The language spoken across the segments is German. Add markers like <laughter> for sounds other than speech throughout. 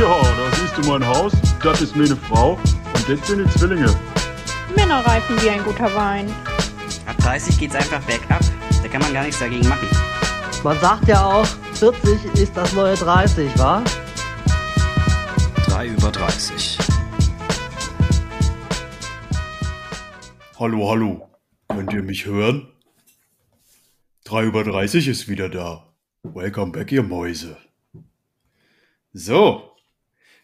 Ja, da siehst du mein Haus, das ist meine Frau und das sind die Zwillinge. Männer reifen wie ein guter Wein. Ab 30 geht's einfach bergab. Da kann man gar nichts dagegen machen. Man sagt ja auch, 40 ist das neue 30, wa? 3 über 30. Hallo, hallo. Könnt ihr mich hören? 3 über 30 ist wieder da. Welcome back, ihr Mäuse. So,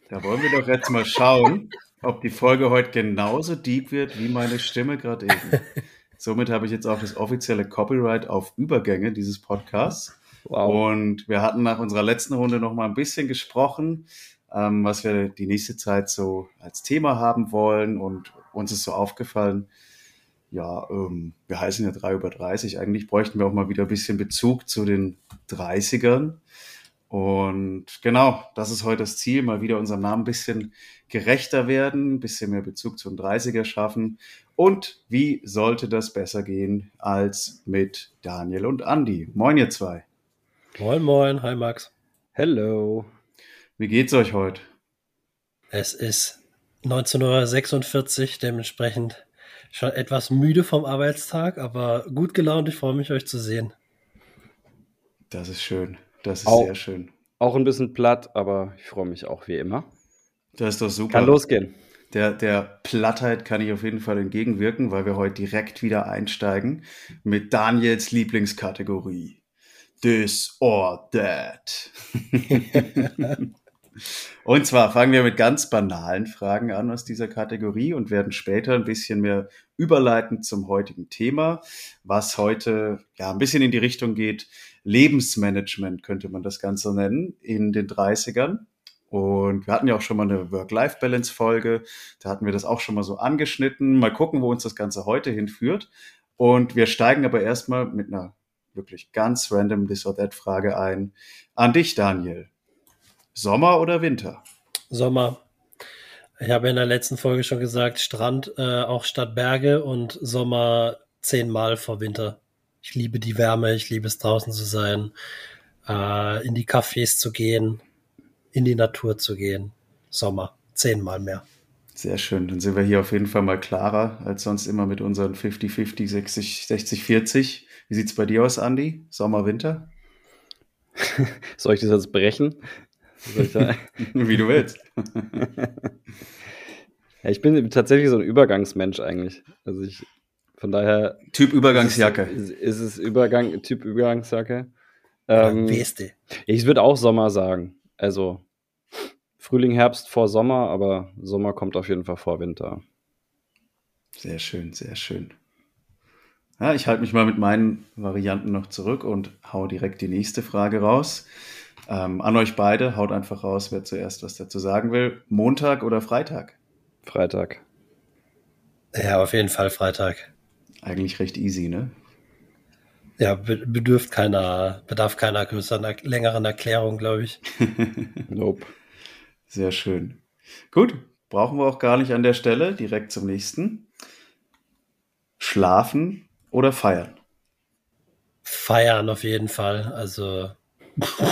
da wollen wir doch jetzt mal schauen, ob die Folge heute genauso deep wird wie meine Stimme gerade eben. <laughs> Somit habe ich jetzt auch das offizielle Copyright auf Übergänge dieses Podcasts. Wow. Und wir hatten nach unserer letzten Runde noch mal ein bisschen gesprochen, ähm, was wir die nächste Zeit so als Thema haben wollen. Und uns ist so aufgefallen, ja, ähm, wir heißen ja 3 über 30. Eigentlich bräuchten wir auch mal wieder ein bisschen Bezug zu den 30ern. Und genau, das ist heute das Ziel, mal wieder unserem Namen ein bisschen gerechter werden, ein bisschen mehr Bezug zu den 30er schaffen. Und wie sollte das besser gehen als mit Daniel und Andy? Moin, ihr zwei. Moin, moin. Hi, Max. Hello. Wie geht's euch heute? Es ist 19.46 Uhr, dementsprechend schon etwas müde vom Arbeitstag, aber gut gelaunt. Ich freue mich, euch zu sehen. Das ist schön. Das ist Au. sehr schön. Auch ein bisschen platt, aber ich freue mich auch wie immer. Das ist doch super. Kann losgehen. Der, der Plattheit kann ich auf jeden Fall entgegenwirken, weil wir heute direkt wieder einsteigen mit Daniels Lieblingskategorie. This or that. <laughs> und zwar fangen wir mit ganz banalen Fragen an aus dieser Kategorie und werden später ein bisschen mehr überleiten zum heutigen Thema, was heute ja ein bisschen in die Richtung geht. Lebensmanagement könnte man das Ganze nennen in den 30ern. Und wir hatten ja auch schon mal eine Work-Life-Balance-Folge. Da hatten wir das auch schon mal so angeschnitten. Mal gucken, wo uns das Ganze heute hinführt. Und wir steigen aber erstmal mit einer wirklich ganz random This or That Frage ein. An dich, Daniel. Sommer oder Winter? Sommer. Ich habe in der letzten Folge schon gesagt, Strand äh, auch statt Berge und Sommer zehnmal vor Winter. Ich liebe die Wärme, ich liebe es draußen zu sein, äh, in die Cafés zu gehen, in die Natur zu gehen. Sommer, zehnmal mehr. Sehr schön. Dann sind wir hier auf jeden Fall mal klarer als sonst immer mit unseren 50-50, 60, 60-40. Wie sieht's bei dir aus, Andi? Sommer, Winter? <laughs> Soll ich das jetzt brechen? <laughs> Wie du willst. <laughs> ja, ich bin tatsächlich so ein Übergangsmensch eigentlich. Also ich, von daher Typ Übergangsjacke. ist, ist es Übergang, Typ Übergangsjacke. Ähm, Weste. ich würde auch Sommer sagen. Also Frühling, Herbst vor Sommer, aber Sommer kommt auf jeden Fall vor Winter. Sehr schön, sehr schön. Ja, ich halte mich mal mit meinen Varianten noch zurück und hau direkt die nächste Frage raus. Ähm, an euch beide, haut einfach raus, wer zuerst was dazu sagen will. Montag oder Freitag? Freitag. Ja, auf jeden Fall Freitag. Eigentlich recht easy, ne? Ja, be bedürft keiner, bedarf keiner größeren, längeren Erklärung, glaube ich. <laughs> Nope. Sehr schön. Gut, brauchen wir auch gar nicht an der Stelle. Direkt zum nächsten. Schlafen oder feiern? Feiern auf jeden Fall. Also <laughs>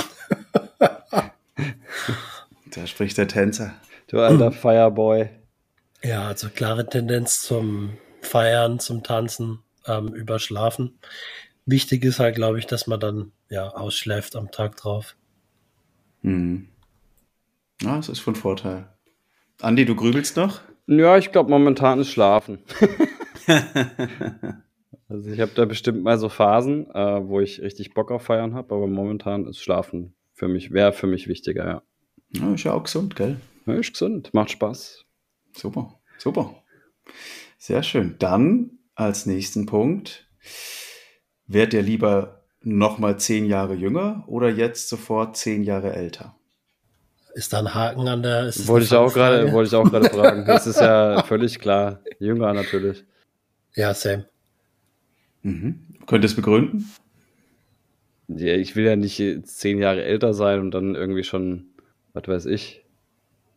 Da spricht der Tänzer. Du alter Fireboy. Ja, also klare Tendenz zum Feiern, zum Tanzen, ähm, überschlafen. Wichtig ist halt, glaube ich, dass man dann ja ausschläft am Tag drauf. Mhm. Ja, das ist von Vorteil. Andi, du grübelst noch? Ja, ich glaube momentan ist Schlafen. <laughs> also ich habe da bestimmt mal so Phasen, äh, wo ich richtig Bock auf Feiern habe, aber momentan ist Schlafen für mich, wäre für mich wichtiger, ja. Ja, ist ja auch gesund, gell? ja. Ist gesund, macht Spaß. Super, super. Sehr schön. Dann als nächsten Punkt. Wärt ihr lieber noch mal zehn Jahre jünger oder jetzt sofort zehn Jahre älter? Ist da ein Haken an der? Wollte ich auch gerade, wollte ich auch gerade fragen. <laughs> Das ist ja völlig klar. Jünger natürlich. Ja, same. Mhm. Könnt ihr es begründen? Ja, ich will ja nicht zehn Jahre älter sein und dann irgendwie schon, was weiß ich.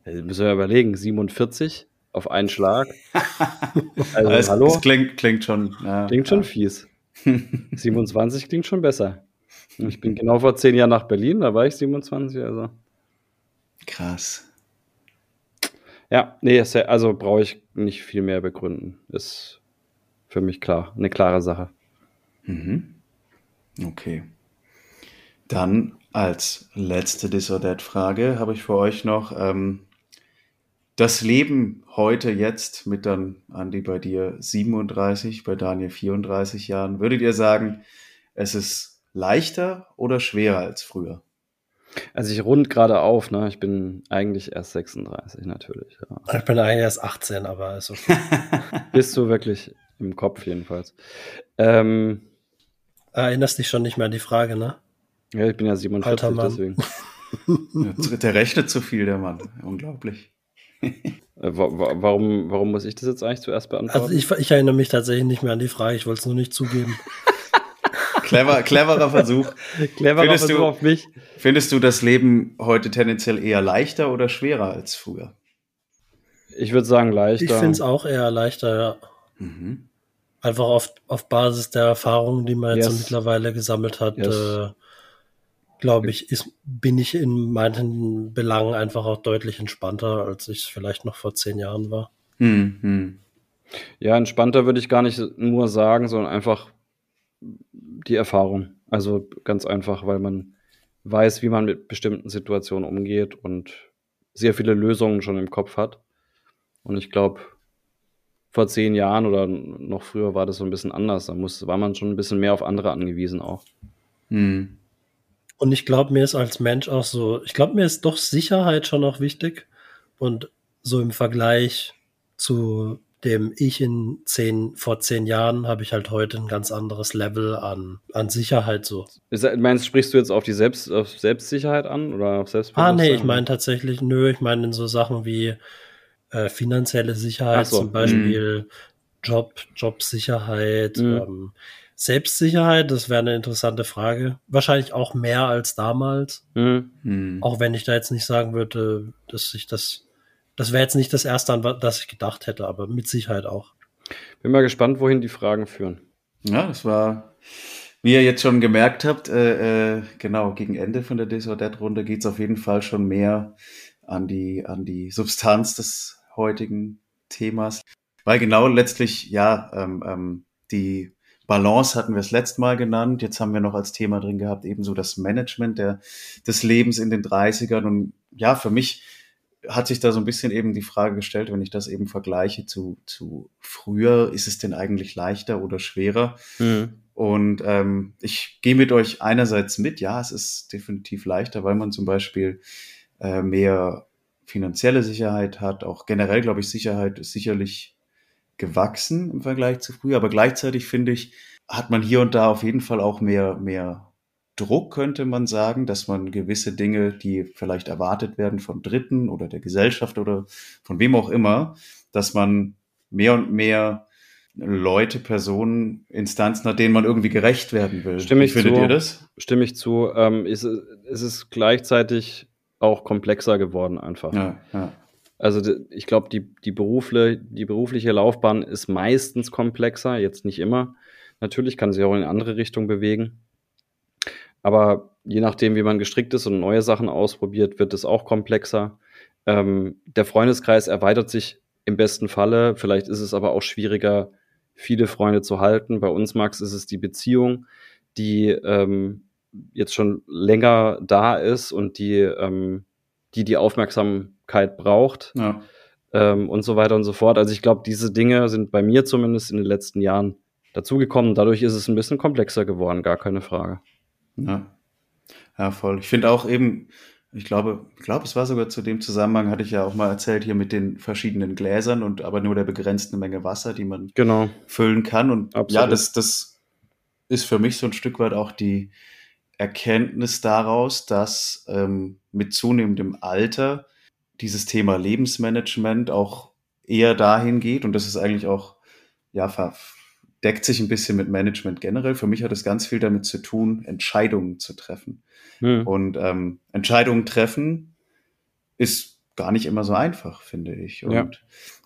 Also müssen wir überlegen, 47 auf einen Schlag. <laughs> Also, es, hallo? es klingt, klingt schon. Ja, Klingt schon ja. fies. <laughs> 27 klingt schon besser. Ich bin genau vor zehn Jahren nach Berlin, da war ich 27, also. Krass. Ja, nee, also brauche ich nicht viel mehr begründen. Ist für mich klar, eine klare Sache. Mhm. Okay. Dann als letzte This or That Frage habe ich für euch noch ähm, das Leben heute jetzt mit dann, Andi, bei dir 37, bei Daniel 34 Jahren. Würdet ihr sagen, es ist leichter oder schwerer als früher? Also ich rund gerade auf, ne? Ich bin eigentlich erst 36 natürlich. Ja. Ich bin eigentlich erst 18, aber ist okay. <laughs> Bist du wirklich im Kopf jedenfalls. Ähm, Erinnerst dich schon nicht mehr an die Frage, ne? ja, ich bin ja 47, Alter Mann. deswegen. Der rechnet zu viel, der Mann. Unglaublich. <laughs> Äh, wa wa warum, warum muss ich das jetzt eigentlich zuerst beantworten? Also ich, ich erinnere mich tatsächlich nicht mehr an die Frage, ich wollte es nur nicht zugeben. <laughs> Clever, cleverer Versuch. Cleverer findest Versuch du- auf mich. Findest du das Leben heute tendenziell eher leichter oder schwerer als früher? Ich würde sagen leichter. Ich finde es auch eher leichter, ja. Mhm. Einfach auf, auf Basis der Erfahrungen, die man jetzt so Yes. mittlerweile gesammelt hat, Yes. äh, glaube ich, ist, bin ich in manchen Belangen einfach auch deutlich entspannter, als ich es vielleicht noch vor zehn Jahren war. Hm, hm. Ja, entspannter würde ich gar nicht nur sagen, sondern einfach die Erfahrung. Also ganz einfach, weil man weiß, wie man mit bestimmten Situationen umgeht und sehr viele Lösungen schon im Kopf hat. Und ich glaube, vor zehn Jahren oder noch früher war das so ein bisschen anders. Da muss, war man schon ein bisschen mehr auf andere angewiesen auch. Hm. Und ich glaube, mir ist als Mensch auch so, ich glaube, mir ist doch Sicherheit schon auch wichtig. Und so im Vergleich zu dem ich in zehn, vor zehn Jahren habe ich halt heute ein ganz anderes Level an, an Sicherheit so. Meinst sprichst du jetzt auf die Selbst, auf Selbstsicherheit an oder auf Ah, Selbstbewusstsein? nee, ich meine tatsächlich, nö, ich meine in so Sachen wie äh, finanzielle Sicherheit, so, zum Beispiel Job, Jobsicherheit, Mhm. ähm, Selbstsicherheit, das wäre eine interessante Frage. Wahrscheinlich auch mehr als damals. Hm. Hm. Auch wenn ich da jetzt nicht sagen würde, dass ich das, das wäre jetzt nicht das erste, an was das ich gedacht hätte, aber mit Sicherheit auch. Bin mal gespannt, wohin die Fragen führen. Ja, das war, wie ihr jetzt schon gemerkt habt, äh, äh, genau, gegen Ende von der This or That Runde geht es auf jeden Fall schon mehr an die, an die Substanz des heutigen Themas. Weil genau letztlich, ja, ähm, ähm, die Balance hatten wir das letzte Mal genannt. Jetzt haben wir noch als Thema drin gehabt, ebenso das Management der, des Lebens in den 30ern. Und ja, für mich hat sich da so ein bisschen eben die Frage gestellt, wenn ich das eben vergleiche zu, zu früher, ist es denn eigentlich leichter oder schwerer? Hm. Und ähm, ich gehe mit euch einerseits mit, ja, es ist definitiv leichter, weil man zum Beispiel äh, mehr finanzielle Sicherheit hat. Auch generell, glaube ich, Sicherheit ist sicherlich gewachsen im Vergleich zu früher. Aber gleichzeitig finde ich, hat man hier und da auf jeden Fall auch mehr, mehr Druck, könnte man sagen, dass man gewisse Dinge, die vielleicht erwartet werden von Dritten oder der Gesellschaft oder von wem auch immer, dass man mehr und mehr Leute, Personen, Instanzen hat, denen man irgendwie gerecht werden will. Stimme ich Wie findet zu. ihr das? Stimme ich zu. Ähm, ist, es ist gleichzeitig auch komplexer geworden einfach. Ja, ja. Also ich glaube, die, die, berufle, die berufliche Laufbahn ist meistens komplexer, jetzt nicht immer. Natürlich kann sie auch in eine andere Richtung bewegen. Aber je nachdem, wie man gestrickt ist und neue Sachen ausprobiert, wird es auch komplexer. Ähm, der Freundeskreis erweitert sich im besten Falle. Vielleicht ist es aber auch schwieriger, viele Freunde zu halten. Bei uns, Max, ist es die Beziehung, die ähm, jetzt schon länger da ist und die, ähm, die die Aufmerksamkeit braucht ja. ähm, und so weiter und so fort. Also ich glaube, diese Dinge sind bei mir zumindest in den letzten Jahren dazugekommen. Dadurch ist es ein bisschen komplexer geworden, gar keine Frage. Ja, ja voll. Ich finde auch eben, ich glaube, ich glaube, es war sogar zu dem Zusammenhang, hatte ich ja auch mal erzählt, hier mit den verschiedenen Gläsern und aber nur der begrenzten Menge Wasser, die man Genau. füllen kann. Und Absolut. ja, das, das ist für mich so ein Stück weit auch die Erkenntnis daraus, dass ähm, mit zunehmendem Alter dieses Thema Lebensmanagement auch eher dahin geht. Und das ist eigentlich auch, ja, deckt sich ein bisschen mit Management generell. Für mich hat es ganz viel damit zu tun, Entscheidungen zu treffen. Hm. Und ähm, Entscheidungen treffen ist gar nicht immer so einfach, finde ich. Und Ja.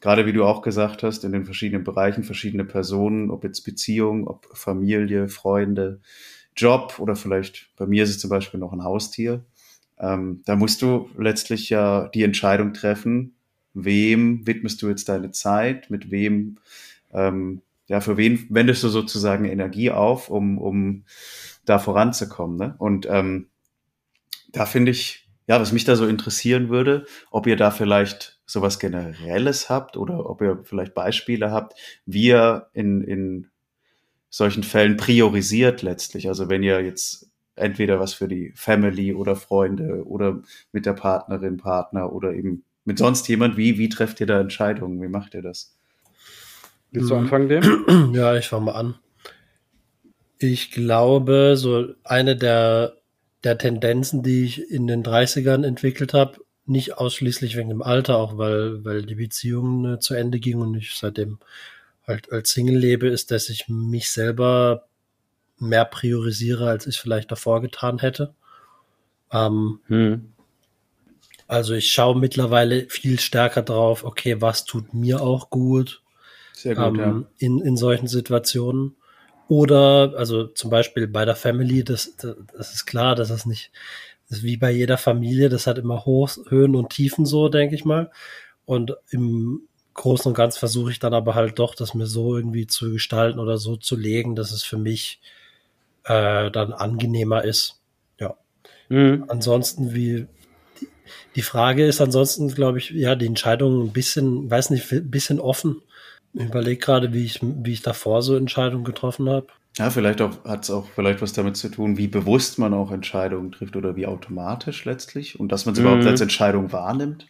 gerade wie du auch gesagt hast, in den verschiedenen Bereichen, verschiedene Personen, ob jetzt Beziehung, ob Familie, Freunde, Job oder vielleicht bei mir ist es zum Beispiel noch ein Haustier. Ähm, da musst du letztlich ja die Entscheidung treffen, wem widmest du jetzt deine Zeit, mit wem, ähm, ja, für wen wendest du sozusagen Energie auf, um, um da voranzukommen. Ne? Und ähm, da finde ich, ja, was mich da so interessieren würde, ob ihr da vielleicht sowas Generelles habt oder ob ihr vielleicht Beispiele habt, wie ihr in, in solchen Fällen priorisiert letztlich. Also wenn ihr jetzt entweder was für die Family oder Freunde oder mit der Partnerin, Partner oder eben mit sonst jemand, wie, wie trefft ihr da Entscheidungen? Wie macht ihr das? Willst du anfangen, dem? <clears throat> Ja, ich fange mal an. Ich glaube, so eine der, der Tendenzen, die ich in den 30ern entwickelt habe, nicht ausschließlich wegen dem Alter, auch weil, weil die Beziehung äh, zu Ende ging und ich seitdem halt als Single lebe, ist, dass ich mich selber mehr priorisiere, als ich vielleicht davor getan hätte. Ähm, Hm. also ich schaue mittlerweile viel stärker drauf, okay, was tut mir auch gut, Sehr ähm, in, in solchen Situationen. Oder, also zum Beispiel bei der Family, das, das, das ist klar, dass das nicht, das ist wie bei jeder Familie, das hat immer Hoch, Höhen und Tiefen so, denke ich mal. Und im Großen und Ganzen versuche ich dann aber halt doch, das mir so irgendwie zu gestalten oder so zu legen, dass es für mich äh, dann angenehmer ist. Ja. Hm. Ansonsten, wie die- die Frage ist ansonsten, glaube ich, ja, die Entscheidung ein bisschen, weiß nicht, ein bisschen offen. Ich überlege gerade, wie ich, wie ich davor so Entscheidungen getroffen habe. Ja, vielleicht auch, hat es auch vielleicht was damit zu tun, wie bewusst man auch Entscheidungen trifft oder wie automatisch letztlich und dass man es Mhm. überhaupt als Entscheidung wahrnimmt.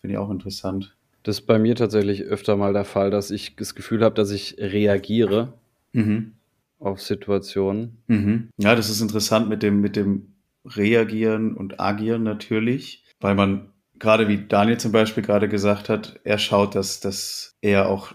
Finde ich auch interessant. Das ist bei mir tatsächlich öfter mal der Fall, dass ich das Gefühl habe, dass ich reagiere Mhm. auf Situationen. Mhm. Ja, das ist interessant mit dem, mit dem Reagieren und Agieren natürlich, weil man gerade wie Daniel zum Beispiel gerade gesagt hat, er schaut, dass, dass er auch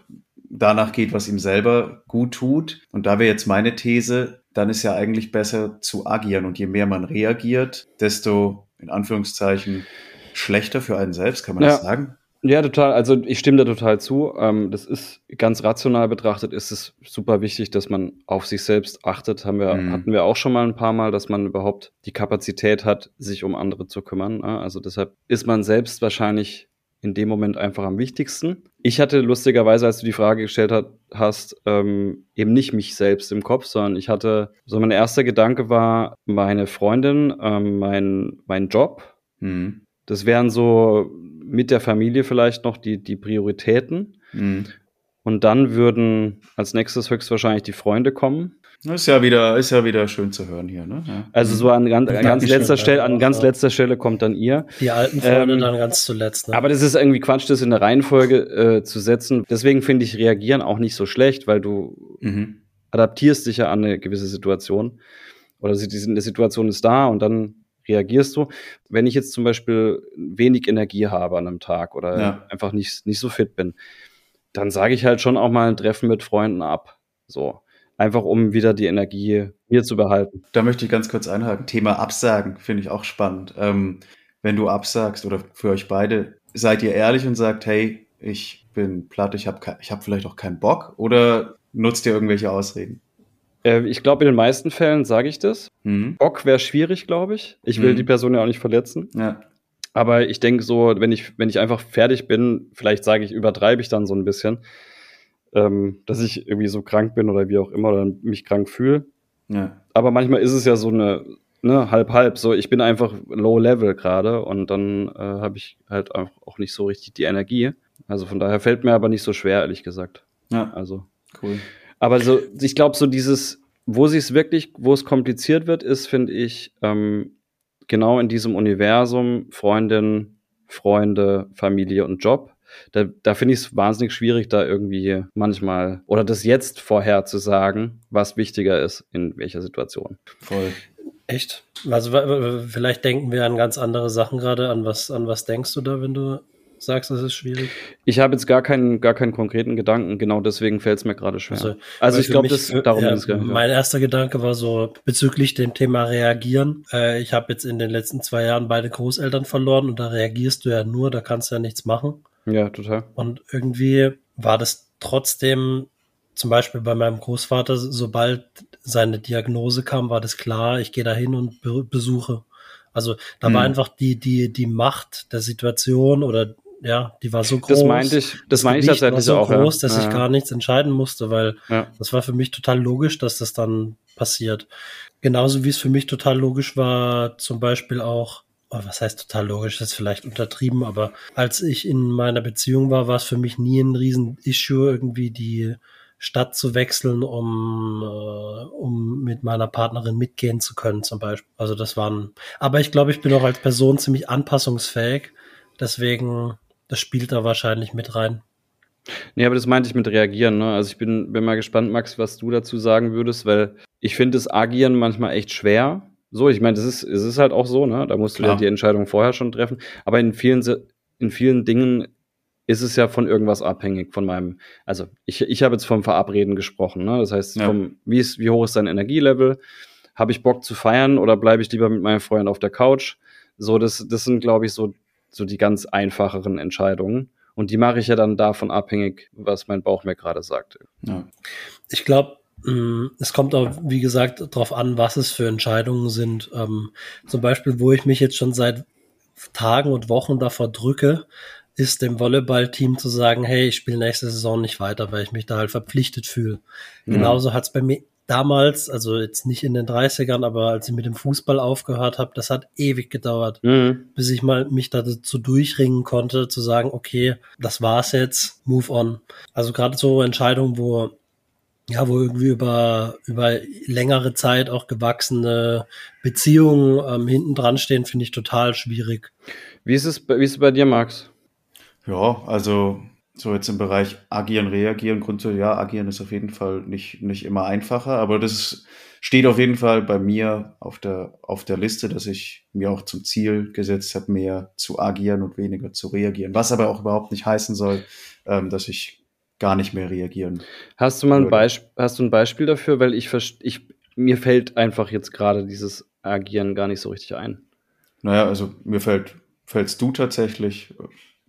danach geht, was ihm selber gut tut. Und da wäre jetzt meine These, dann ist ja eigentlich besser zu agieren. Und je mehr man reagiert, desto in Anführungszeichen schlechter für einen selbst, kann man Ja. das sagen? Ja, total. Also ich stimme da total zu. Ähm, das ist ganz rational betrachtet, ist es super wichtig, dass man auf sich selbst achtet. Haben wir, Mhm. hatten wir auch schon mal ein paar Mal, dass man überhaupt die Kapazität hat, sich um andere zu kümmern. ne? Also deshalb ist man selbst wahrscheinlich in dem Moment einfach am wichtigsten. Ich hatte lustigerweise, als du die Frage gestellt hat, hast, ähm, eben nicht mich selbst im Kopf, sondern ich hatte, so mein erster Gedanke war meine Freundin, ähm, mein, mein Job, Mhm. Das wären so mit der Familie vielleicht noch die, die Prioritäten. Mhm. Und dann würden als nächstes höchstwahrscheinlich die Freunde kommen. Das ist ja wieder, ist ja wieder schön zu hören hier, ne? Ja. Also so an, ganz- an ganz letzter Stelle, an ganz letzter Stelle kommt dann ihr. Die alten Freunde Ähm, dann ganz zuletzt. Ne? Aber das ist irgendwie Quatsch, das in der Reihenfolge äh, zu setzen. Deswegen finde ich Reagieren auch nicht so schlecht, weil du Mhm. adaptierst dich ja an eine gewisse Situation. Oder sie- die die Situation ist da und dann reagierst du. Wenn ich jetzt zum Beispiel wenig Energie habe an einem Tag oder Ja. einfach nicht, nicht so fit bin, dann sage ich halt schon auch mal ein Treffen mit Freunden ab. So. Einfach um wieder die Energie mir zu behalten. Da möchte ich ganz kurz einhaken. Thema Absagen finde ich auch spannend. Ähm, wenn du absagst oder für euch beide, seid ihr ehrlich und sagt, hey, ich bin platt, ich habe ich hab vielleicht auch keinen Bock oder nutzt ihr irgendwelche Ausreden? Äh, ich glaube, in den meisten Fällen sage ich das. Mhm. Bock wäre schwierig, glaube ich. Ich will Mhm. die Person ja auch nicht verletzen. Ja. Aber ich denke so, wenn ich, wenn ich einfach fertig bin, vielleicht sage ich, übertreibe ich dann so ein bisschen, ähm, dass ich irgendwie so krank bin oder wie auch immer oder mich krank fühle. ja. Aber manchmal ist es ja so eine, ne, halb halb. So, ich bin einfach low level gerade und dann äh, habe ich halt auch auch nicht so richtig die Energie. Also von daher fällt mir aber nicht so schwer, ehrlich gesagt. Ja, Also, cool. Aber so, ich glaube, so dieses, wo sie es wirklich, wo es kompliziert wird, ist, finde ich, ähm, genau in diesem Universum Freundin, Freunde, Familie und Job. Da, da finde ich es wahnsinnig schwierig, da irgendwie manchmal oder das jetzt vorher zu sagen, was wichtiger ist in welcher Situation. Voll. Echt? Also vielleicht denken wir an ganz andere Sachen gerade. An was, an was denkst du da, wenn du sagst, es ist schwierig? Ich habe jetzt gar keinen, gar keinen konkreten Gedanken, genau deswegen fällt es mir gerade schwer. Also, Also, ich glaube, das darum ja, ist es gar nicht. Mein erster Gedanke war so bezüglich dem Thema Reagieren. Äh, ich habe jetzt in den letzten zwei Jahren beide Großeltern verloren und da reagierst du ja nur, da kannst du ja nichts machen. Ja, total. Und irgendwie war das trotzdem, zum Beispiel bei meinem Großvater, sobald seine Diagnose kam, war das klar, ich gehe da hin und be besuche. Also da war Hm. einfach die, die, die Macht der Situation oder ja, die war so groß. Das meinte ich, das meine ich tatsächlich so auch. groß, ja. dass ich ja. gar nichts entscheiden musste, weil Ja. das war für mich total logisch, dass das dann passiert. Genauso wie es für mich total logisch war, zum Beispiel auch, oh, was heißt total logisch, das ist vielleicht untertrieben, aber als ich in meiner Beziehung war, war es für mich nie ein riesen Issue, irgendwie die Stadt zu wechseln, um, äh, um mit meiner Partnerin mitgehen zu können, zum Beispiel. Also das waren, aber ich glaube, ich bin auch als Person ziemlich anpassungsfähig, deswegen, das spielt da wahrscheinlich mit rein. Nee, aber das meinte ich mit reagieren. Ne? Also ich bin, bin mal gespannt, Max, was du dazu sagen würdest, weil ich finde das Agieren manchmal echt schwer. So, ich meine, das ist, es ist halt auch so, ne? Da musst du ja die Entscheidung vorher schon treffen. Aber in vielen, in vielen Dingen ist es ja von irgendwas abhängig, von meinem, also ich, ich habe jetzt vom Verabreden gesprochen, ne? Das heißt, Ja. vom, wie, ist, wie hoch ist dein Energielevel? Habe ich Bock zu feiern oder bleibe ich lieber mit meinem Freund auf der Couch? So, das, das sind, glaube ich, so, so die ganz einfacheren Entscheidungen. Und die mache ich ja dann davon abhängig, was mein Bauch mir gerade sagt. Ja. Ich glaube, es kommt auch, wie gesagt, darauf an, was es für Entscheidungen sind. Ähm, zum Beispiel, wo ich mich jetzt schon seit Tagen und Wochen davor drücke, ist dem Volleyballteam zu sagen, hey, ich spiele nächste Saison nicht weiter, weil ich mich da halt verpflichtet fühle. Mhm. Genauso hat es bei mir damals, also jetzt nicht in den 30ern, aber als ich mit dem Fußball aufgehört habe, das hat ewig gedauert Mhm. bis ich mal mich dazu durchringen konnte, zu sagen, okay, das war's jetzt, move on. Also gerade so Entscheidungen, wo ja, wo irgendwie über, über längere Zeit auch gewachsene Beziehungen ähm, hinten dran stehen, finde ich total schwierig. Wie ist es, bei- wie ist es bei dir, Max? Ja, also so jetzt im Bereich agieren, reagieren, grundsätzlich, ja, agieren ist auf jeden Fall nicht, nicht immer einfacher, aber das ist, steht auf jeden Fall bei mir auf der, auf der Liste, dass ich mir auch zum Ziel gesetzt habe, mehr zu agieren und weniger zu reagieren. Was aber auch überhaupt nicht heißen soll, ähm, dass ich gar nicht mehr reagieren. Hast du mal ein, Würde. Beisp hast du ein Beispiel dafür? Weil ich, ich mir fällt einfach jetzt gerade dieses Agieren gar nicht so richtig ein. Naja, also mir fällt, fällst du tatsächlich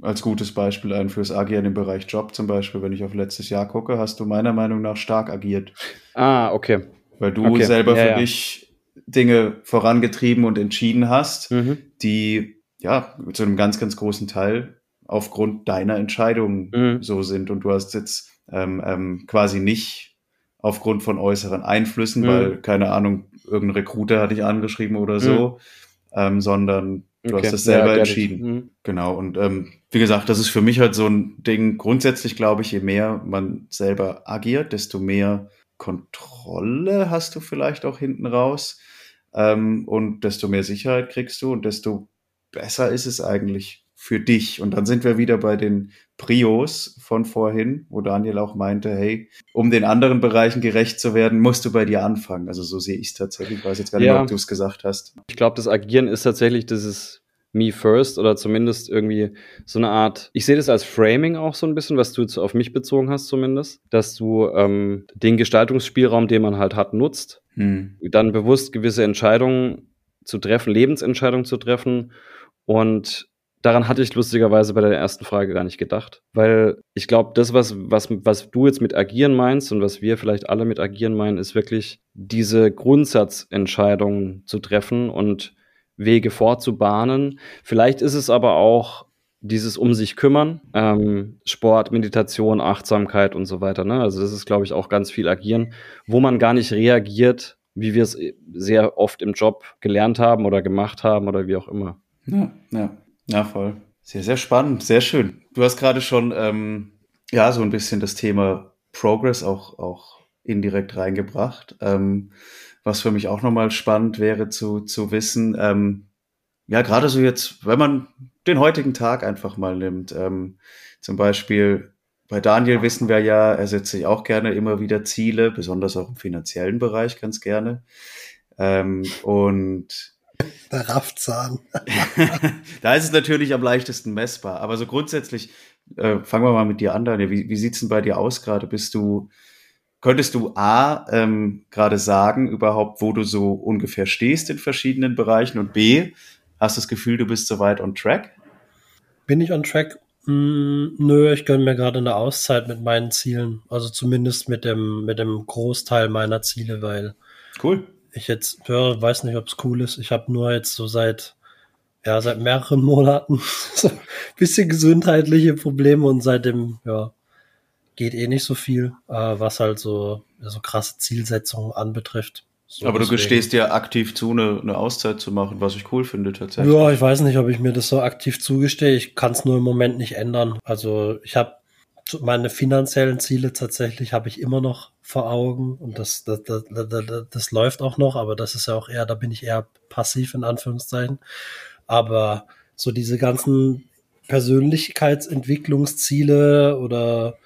als gutes Beispiel ein fürs Agieren im Bereich Job zum Beispiel. Wenn ich auf letztes Jahr gucke, hast du meiner Meinung nach stark agiert. Ah, okay. Weil du Okay, selber ja, für ja. dich Dinge vorangetrieben und entschieden hast, Mhm. die ja zu einem ganz, ganz großen Teil aufgrund deiner Entscheidungen Mhm. so sind. Und du hast jetzt ähm, ähm, quasi nicht aufgrund von äußeren Einflüssen, Mhm. weil, keine Ahnung, irgendein Recruiter hat dich angeschrieben oder so, ähm, sondern du Okay. hast das selber Ja, entschieden. Mhm. Genau, und ähm, wie gesagt, das ist für mich halt so ein Ding. Grundsätzlich glaube ich, je mehr man selber agiert, desto mehr Kontrolle hast du vielleicht auch hinten raus. Ähm, und desto mehr Sicherheit kriegst du und desto besser ist es eigentlich für dich. Und dann sind wir wieder bei den Prios von vorhin, wo Daniel auch meinte, hey, um den anderen Bereichen gerecht zu werden, musst du bei dir anfangen. Also so sehe ich es tatsächlich. Ich weiß jetzt gar nicht, Ja. ob du es gesagt hast. Ich glaube, das Agieren ist tatsächlich dieses Me First oder zumindest irgendwie so eine Art, ich sehe das als Framing auch so ein bisschen, was du jetzt auf mich bezogen hast zumindest, dass du ähm, den Gestaltungsspielraum, den man halt hat, nutzt, Hm. dann bewusst gewisse Entscheidungen zu treffen, Lebensentscheidungen zu treffen. Und daran hatte ich lustigerweise bei der ersten Frage gar nicht gedacht, weil ich glaube, das, was, was, was du jetzt mit agieren meinst und was wir vielleicht alle mit agieren meinen, ist wirklich diese Grundsatzentscheidungen zu treffen und Wege vorzubahnen. Vielleicht ist es aber auch dieses um sich kümmern, ähm, Sport, Meditation, Achtsamkeit und so weiter. Ne? Also das ist, glaube ich, auch ganz viel agieren, wo man gar nicht reagiert, wie wir es sehr oft im Job gelernt haben oder gemacht haben oder wie auch immer. Ja, ja, ja, voll. Sehr, sehr spannend, sehr schön. Du hast gerade schon, ähm, ja, so ein bisschen das Thema Progress auch, auch indirekt reingebracht. Ähm, was für mich auch nochmal spannend wäre zu, zu wissen, ähm, ja, gerade so jetzt, wenn man den heutigen Tag einfach mal nimmt, ähm, zum Beispiel bei Daniel wissen wir ja, er setzt sich auch gerne immer wieder Ziele, besonders auch im finanziellen Bereich ganz gerne. Ähm, und <laughs> Der Raffzahn. <laughs> da ist es natürlich am leichtesten messbar. Aber so grundsätzlich, äh, fangen wir mal mit dir an, Daniel. Wie, wie sieht's denn bei dir aus gerade? Bist du, könntest du A, ähm, gerade sagen überhaupt, wo du so ungefähr stehst in verschiedenen Bereichen und B, hast du das Gefühl, du bist soweit on track? Bin ich on track? Mm, nö, ich gönne mir gerade eine Auszeit mit meinen Zielen. Also zumindest mit dem, mit dem Großteil meiner Ziele, weil Cool. Ich jetzt, ja, weiß nicht, ob es cool ist. Ich habe nur jetzt so seit, ja, seit mehreren <laughs> Monaten so ein bisschen gesundheitliche Probleme und seitdem, ja, geht eh nicht so viel, äh, was halt so, so krasse Zielsetzungen anbetrifft. So Aber du deswegen- gestehst dir aktiv zu, eine, eine Auszeit zu machen, was ich cool finde tatsächlich. Ja, ich weiß nicht, ob ich mir das so aktiv zugestehe. Ich kann es nur im Moment nicht ändern. Also ich habe meine finanziellen Ziele tatsächlich habe ich immer noch vor Augen und das, das, das, das, das, läuft auch noch, aber das ist ja auch eher, da bin ich eher passiv in Anführungszeichen. Aber so diese ganzen Persönlichkeitsentwicklungsziele oder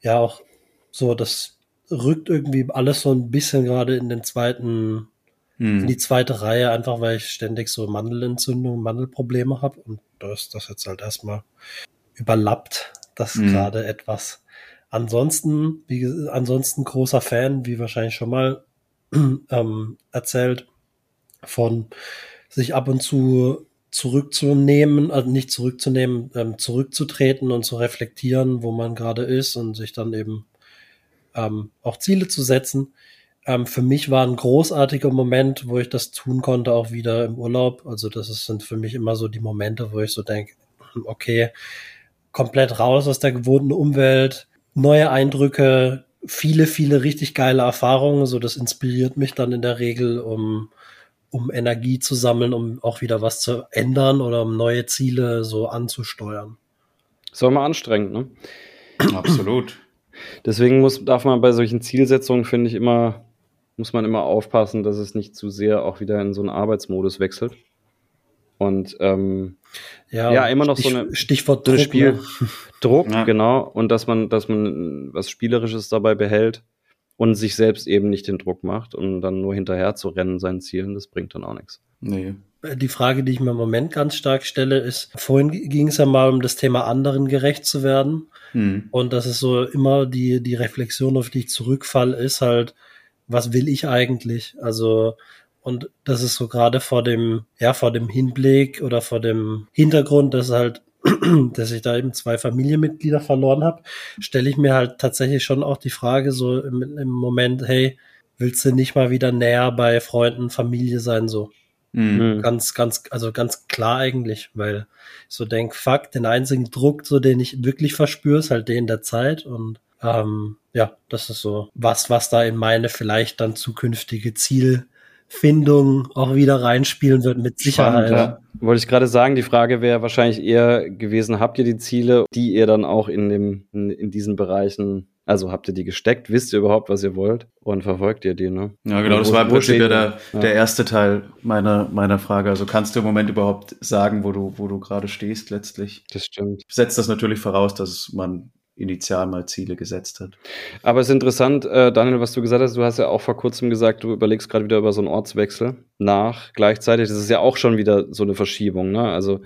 ja auch so, das rückt irgendwie alles so ein bisschen gerade in den zweiten in Hm. die zweite Reihe, einfach weil ich ständig so Mandelentzündung, Mandelprobleme habe. Und da ist das jetzt halt erstmal überlappt, das Mhm. gerade etwas. Ansonsten, wie, ansonsten großer Fan, wie wahrscheinlich schon mal <clears throat> ähm, erzählt, von sich ab und zu zurückzunehmen, also nicht zurückzunehmen, ähm, zurückzutreten und zu reflektieren, wo man gerade ist und sich dann eben ähm, auch Ziele zu setzen. Ähm, für mich war ein großartiger Moment, wo ich das tun konnte, auch wieder im Urlaub. Also das ist, sind für mich immer so die Momente, wo ich so denke, okay, komplett raus aus der gewohnten Umwelt, neue Eindrücke, viele, viele richtig geile Erfahrungen. So, das inspiriert mich dann in der Regel, um, um Energie zu sammeln, um auch wieder was zu ändern oder um neue Ziele so anzusteuern. Ist auch immer anstrengend, ne? <clears throat> Absolut. Deswegen muss, darf man bei solchen Zielsetzungen, finde ich, immer, muss man immer aufpassen, dass es nicht zu sehr auch wieder in so einen Arbeitsmodus wechselt. Und ähm, Ja, immer noch so Stich- eine- Stichwort so Druck, Spiel. ne? <laughs> Druck, Ja. genau, und dass man, dass man was Spielerisches dabei behält und sich selbst eben nicht den Druck macht und dann nur hinterher zu rennen seinen Zielen, das bringt dann auch nichts. Nee. Die Frage, die ich mir im Moment ganz stark stelle, ist, vorhin ging es ja mal um das Thema anderen gerecht zu werden. Hm. Und das ist so immer die, die Reflexion, auf die ich zurückfalle, ist halt, was will ich eigentlich? Also, und das ist so gerade vor dem, ja, vor dem Hinblick oder vor dem Hintergrund, dass halt, <clears throat> dass ich da eben zwei Familienmitglieder verloren habe, stelle ich mir halt tatsächlich schon auch die Frage so im, im Moment, hey, willst du nicht mal wieder näher bei Freunden, Familie sein, so? Hm. Mhm. Ganz, ganz, also ganz klar eigentlich, weil ich so denk, fuck, den einzigen Druck, so den ich wirklich verspüre, ist halt den der Zeit und ähm, ja, das ist so was, was da in meine vielleicht dann zukünftige Zielfindung auch wieder reinspielen wird mit Sicherheit. Spannend, ja. Wollte ich gerade sagen, die Frage wäre wahrscheinlich eher gewesen, habt ihr die Ziele, die ihr dann auch in, dem, in, in diesen Bereichen, also habt ihr die gesteckt, wisst ihr überhaupt, was ihr wollt und verfolgt ihr die, ne? Ja, genau, das Wo- war im Prinzip ja der, der erste Teil meiner, meiner Frage. Also kannst du im Moment überhaupt sagen, wo du, wo du gerade stehst letztlich? Das stimmt. Setzt das natürlich voraus, dass man initial mal Ziele gesetzt hat. Aber es ist interessant, äh, Daniel, was du gesagt hast. Du hast ja auch vor kurzem gesagt, du überlegst gerade wieder über so einen Ortswechsel nach. Gleichzeitig, das ist ja auch schon wieder so eine Verschiebung, ne? Also,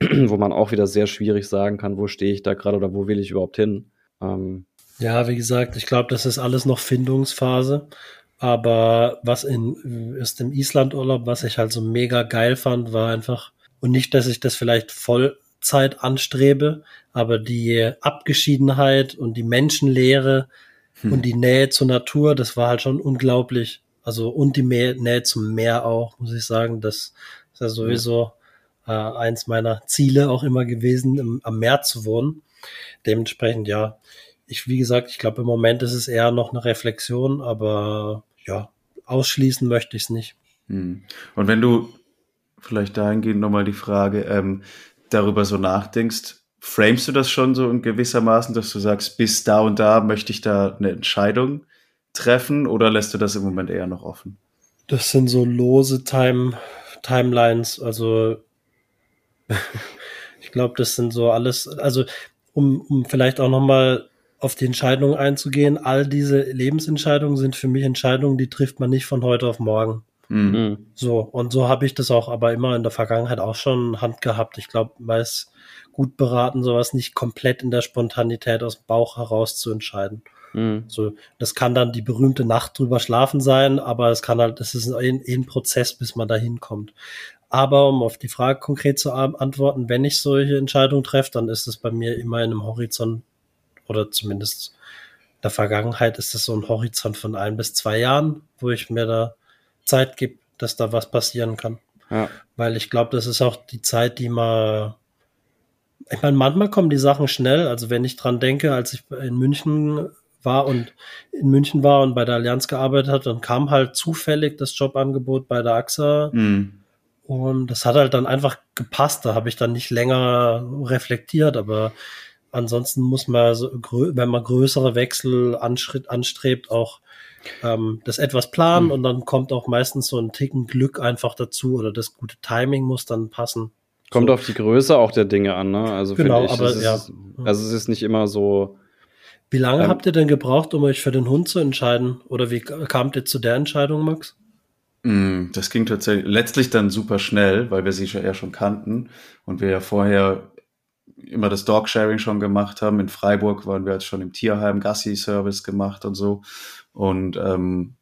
<clears throat> wo man auch wieder sehr schwierig sagen kann, wo stehe ich da gerade oder wo will ich überhaupt hin. Ähm, Ja, wie gesagt, ich glaube, das ist alles noch Findungsphase. Aber was in, ist im Islandurlaub, was ich halt so mega geil fand, war einfach, und nicht, dass ich das vielleicht Vollzeit anstrebe, aber die Abgeschiedenheit und die Menschenlehre Hm. und die Nähe zur Natur, das war halt schon unglaublich. Also, und die Mä- Nähe zum Meer auch, muss ich sagen. Das ist ja sowieso äh, eins meiner Ziele auch immer gewesen, im, am Meer zu wohnen. Dementsprechend, ja, ich, wie gesagt, ich glaube, im Moment ist es eher noch eine Reflexion, aber ja, ausschließen möchte ich es nicht. Hm. Und wenn du vielleicht dahingehend nochmal die Frage ähm, darüber so nachdenkst, framest du das schon so in gewissermaßen, dass du sagst, bis da und da möchte ich da eine Entscheidung treffen oder lässt du das im Moment eher noch offen? Das sind so lose Time, Timelines, also <laughs> ich glaube, das sind so alles, also um, um vielleicht auch nochmal auf die Entscheidungen einzugehen, all diese Lebensentscheidungen sind für mich Entscheidungen, die trifft man nicht von heute auf morgen. Hm. mh. So, und so habe ich das auch aber immer in der Vergangenheit auch schon Hand gehabt. Ich glaube, man ist gut beraten, sowas nicht komplett in der Spontanität aus dem Bauch heraus zu entscheiden. Mh. So, das kann dann die berühmte Nacht drüber schlafen sein, aber es kann halt, das ist ein, ein Prozess, bis man da hinkommt. Aber um auf die Frage konkret zu antworten, wenn ich solche Entscheidungen treffe, dann ist es bei mir immer in einem Horizont oder zumindest in der Vergangenheit ist es so ein Horizont von ein bis zwei Jahren, wo ich mir da Zeit gebe, dass da was passieren kann. Ja. Weil ich glaube, das ist auch die Zeit, die man. Ich meine, manchmal kommen die Sachen schnell. Also wenn ich dran denke, als ich in München war und in München war und bei der Allianz gearbeitet hat, dann kam halt zufällig das Jobangebot bei der AXA. Mhm. Und das hat halt dann einfach gepasst. Da habe ich dann nicht länger reflektiert, aber ansonsten muss man, wenn man größere Wechsel anstrebt, auch ähm, das etwas planen Mhm. und dann kommt auch meistens so ein Ticken Glück einfach dazu oder das gute Timing muss dann passen. Kommt So. auf die Größe auch der Dinge an, ne? Also Genau, finde ich, aber es ist, ja. also es ist nicht immer so, Wie lange Ähm, habt ihr denn gebraucht, um euch für den Hund zu entscheiden? Oder wie kamt ihr zu der Entscheidung, Max? Mm, Das ging tatsächlich letztlich dann super schnell, weil wir sie ja schon kannten und wir ja vorher immer das Dogsharing schon gemacht haben. In Freiburg waren wir jetzt schon im Tierheim Gassi-Service gemacht und so. Und ähm,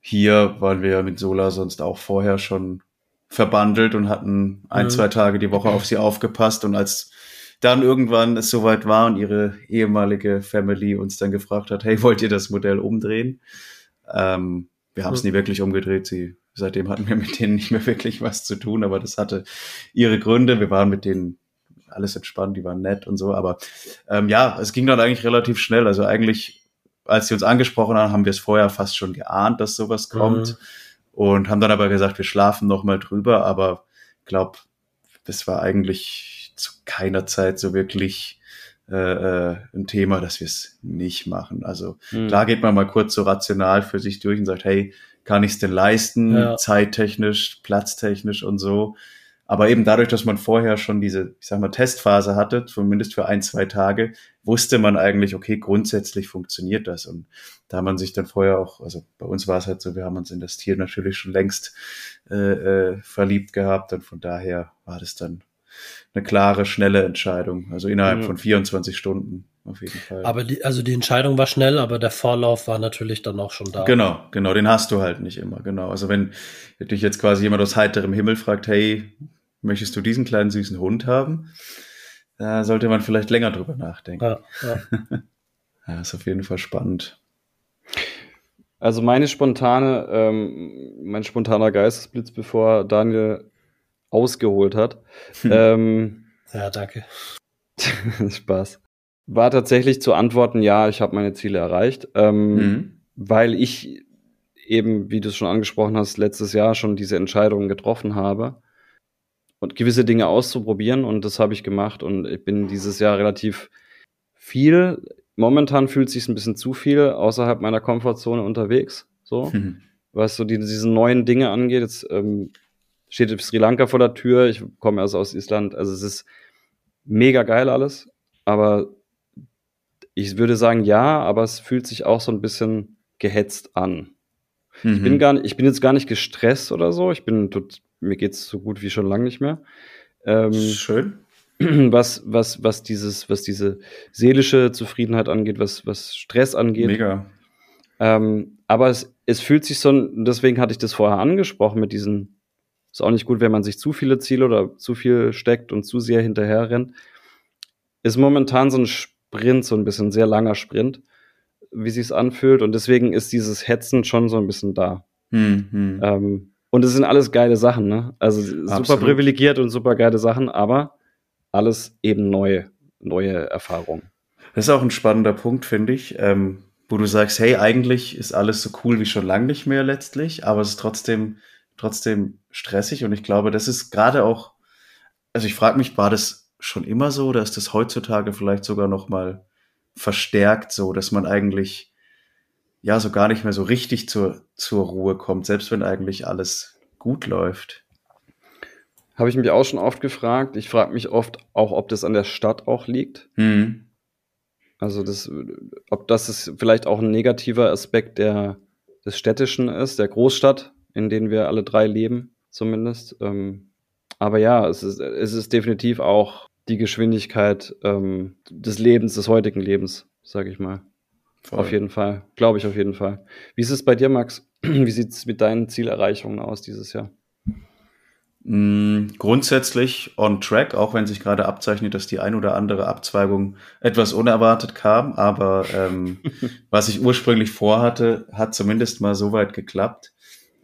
hier waren wir ja mit Sola sonst auch vorher schon verbandelt und hatten ein, Mhm. zwei Tage die Woche auf sie aufgepasst. Und als dann irgendwann es soweit war und ihre ehemalige Family uns dann gefragt hat, hey, wollt ihr das Modell umdrehen? Ähm, wir haben es Mhm. nie wirklich umgedreht. Sie, seitdem hatten wir mit denen <laughs> nicht mehr wirklich was zu tun, aber das hatte ihre Gründe. Wir waren mit denen alles entspannt, die waren nett und so. Aber ähm, ja, es ging dann eigentlich relativ schnell. Also eigentlich, als sie uns angesprochen haben, haben wir es vorher fast schon geahnt, dass sowas kommt. Mhm. Und haben dann aber gesagt, wir schlafen noch mal drüber. Aber ich glaube, das war eigentlich zu keiner Zeit so wirklich äh, äh, ein Thema, dass wir es nicht machen. Also hm, Klar geht man mal kurz so rational für sich durch und sagt, hey, kann ich es denn leisten, Ja. zeittechnisch, platztechnisch und so. Aber eben dadurch, dass man vorher schon diese, ich sag mal, Testphase hatte, zumindest für ein, zwei Tage, wusste man eigentlich, okay, grundsätzlich funktioniert das. Und da man sich dann vorher auch, also bei uns war es halt so, wir haben uns in das Tier natürlich schon längst äh, äh, verliebt gehabt und von daher war das dann eine klare, schnelle Entscheidung. Also innerhalb Ja. von 24 Stunden auf jeden Fall. Aber die, also die Entscheidung war schnell, aber der Vorlauf war natürlich dann auch schon da. Genau, genau, den hast du halt nicht immer, genau. Also wenn dich jetzt quasi jemand aus heiterem Himmel fragt, hey, möchtest du diesen kleinen süßen Hund haben? Da sollte man vielleicht länger drüber nachdenken. Ja, ja. <laughs> Ja, ist auf jeden Fall spannend. Also meine spontane, ähm, mein spontaner Geistesblitz, bevor Daniel ausgeholt hat, Hm. <laughs> ähm, ja danke. <laughs> Spaß, war tatsächlich zu antworten, ja, ich habe meine Ziele erreicht, ähm, Mhm. weil ich eben, wie du es schon angesprochen hast, letztes Jahr schon diese Entscheidungen getroffen habe und gewisse Dinge auszuprobieren und das habe ich gemacht und ich bin dieses Jahr relativ viel, momentan fühlt es sich ein bisschen zu viel außerhalb meiner Komfortzone unterwegs, so Mhm. was so die, diese neuen Dinge angeht. Jetzt ähm, steht Sri Lanka vor der Tür. Ich komme erst aus Island. Also es ist mega geil alles. Aber ich würde sagen, ja, aber es fühlt sich auch so ein bisschen gehetzt an. Ich bin Mhm. gar nicht, ich bin jetzt gar nicht gestresst oder so. Ich bin tot, mir geht's so gut wie schon lange nicht mehr. Ähm, Schön. <clears throat> was, was, was dieses, was diese seelische Zufriedenheit angeht, was, was Stress angeht. Mega. Ähm, aber es, es fühlt sich so, deswegen hatte ich das vorher angesprochen mit diesen, ist auch nicht gut, wenn man sich zu viele Ziele oder zu viel steckt und zu sehr hinterher rennt. Ist momentan so ein Sprint, so ein bisschen sehr langer Sprint, wie sich's anfühlt. Und deswegen ist dieses Hetzen schon so ein bisschen da. Mhm. Ähm, und es sind alles geile Sachen, ne? Also super Absolut. privilegiert und super geile Sachen, aber alles eben neue, neue Erfahrungen. Das ist auch ein spannender Punkt, finde ich, ähm, wo du sagst, hey, eigentlich ist alles so cool wie schon lange nicht mehr letztlich, aber es ist trotzdem, trotzdem stressig und ich glaube, das ist gerade auch, also ich frage mich, war das schon immer so oder ist das heutzutage vielleicht sogar noch mal verstärkt so, dass man eigentlich ja so gar nicht mehr so richtig zur, zur Ruhe kommt, selbst wenn eigentlich alles gut läuft. Habe ich mich auch schon oft gefragt. Ich frage mich oft auch, ob das an der Stadt auch liegt. Hm. Also das, ob das ist vielleicht auch ein negativer Aspekt der, des Städtischen ist, der Großstadt, in denen wir alle drei leben, zumindest. Ähm, aber ja, es ist, es ist definitiv auch die Geschwindigkeit ähm, des Lebens, des heutigen Lebens, sage ich mal. Voll. Auf jeden Fall. Glaube ich auf jeden Fall. Wie ist es bei dir, Max? <clears throat> Wie sieht es mit deinen Zielerreichungen aus dieses Jahr? Mm, Grundsätzlich on track, auch wenn sich gerade abzeichnet, dass die ein oder andere Abzweigung etwas unerwartet kam. Aber ähm, <laughs> was ich ursprünglich vorhatte, hat zumindest mal so weit geklappt.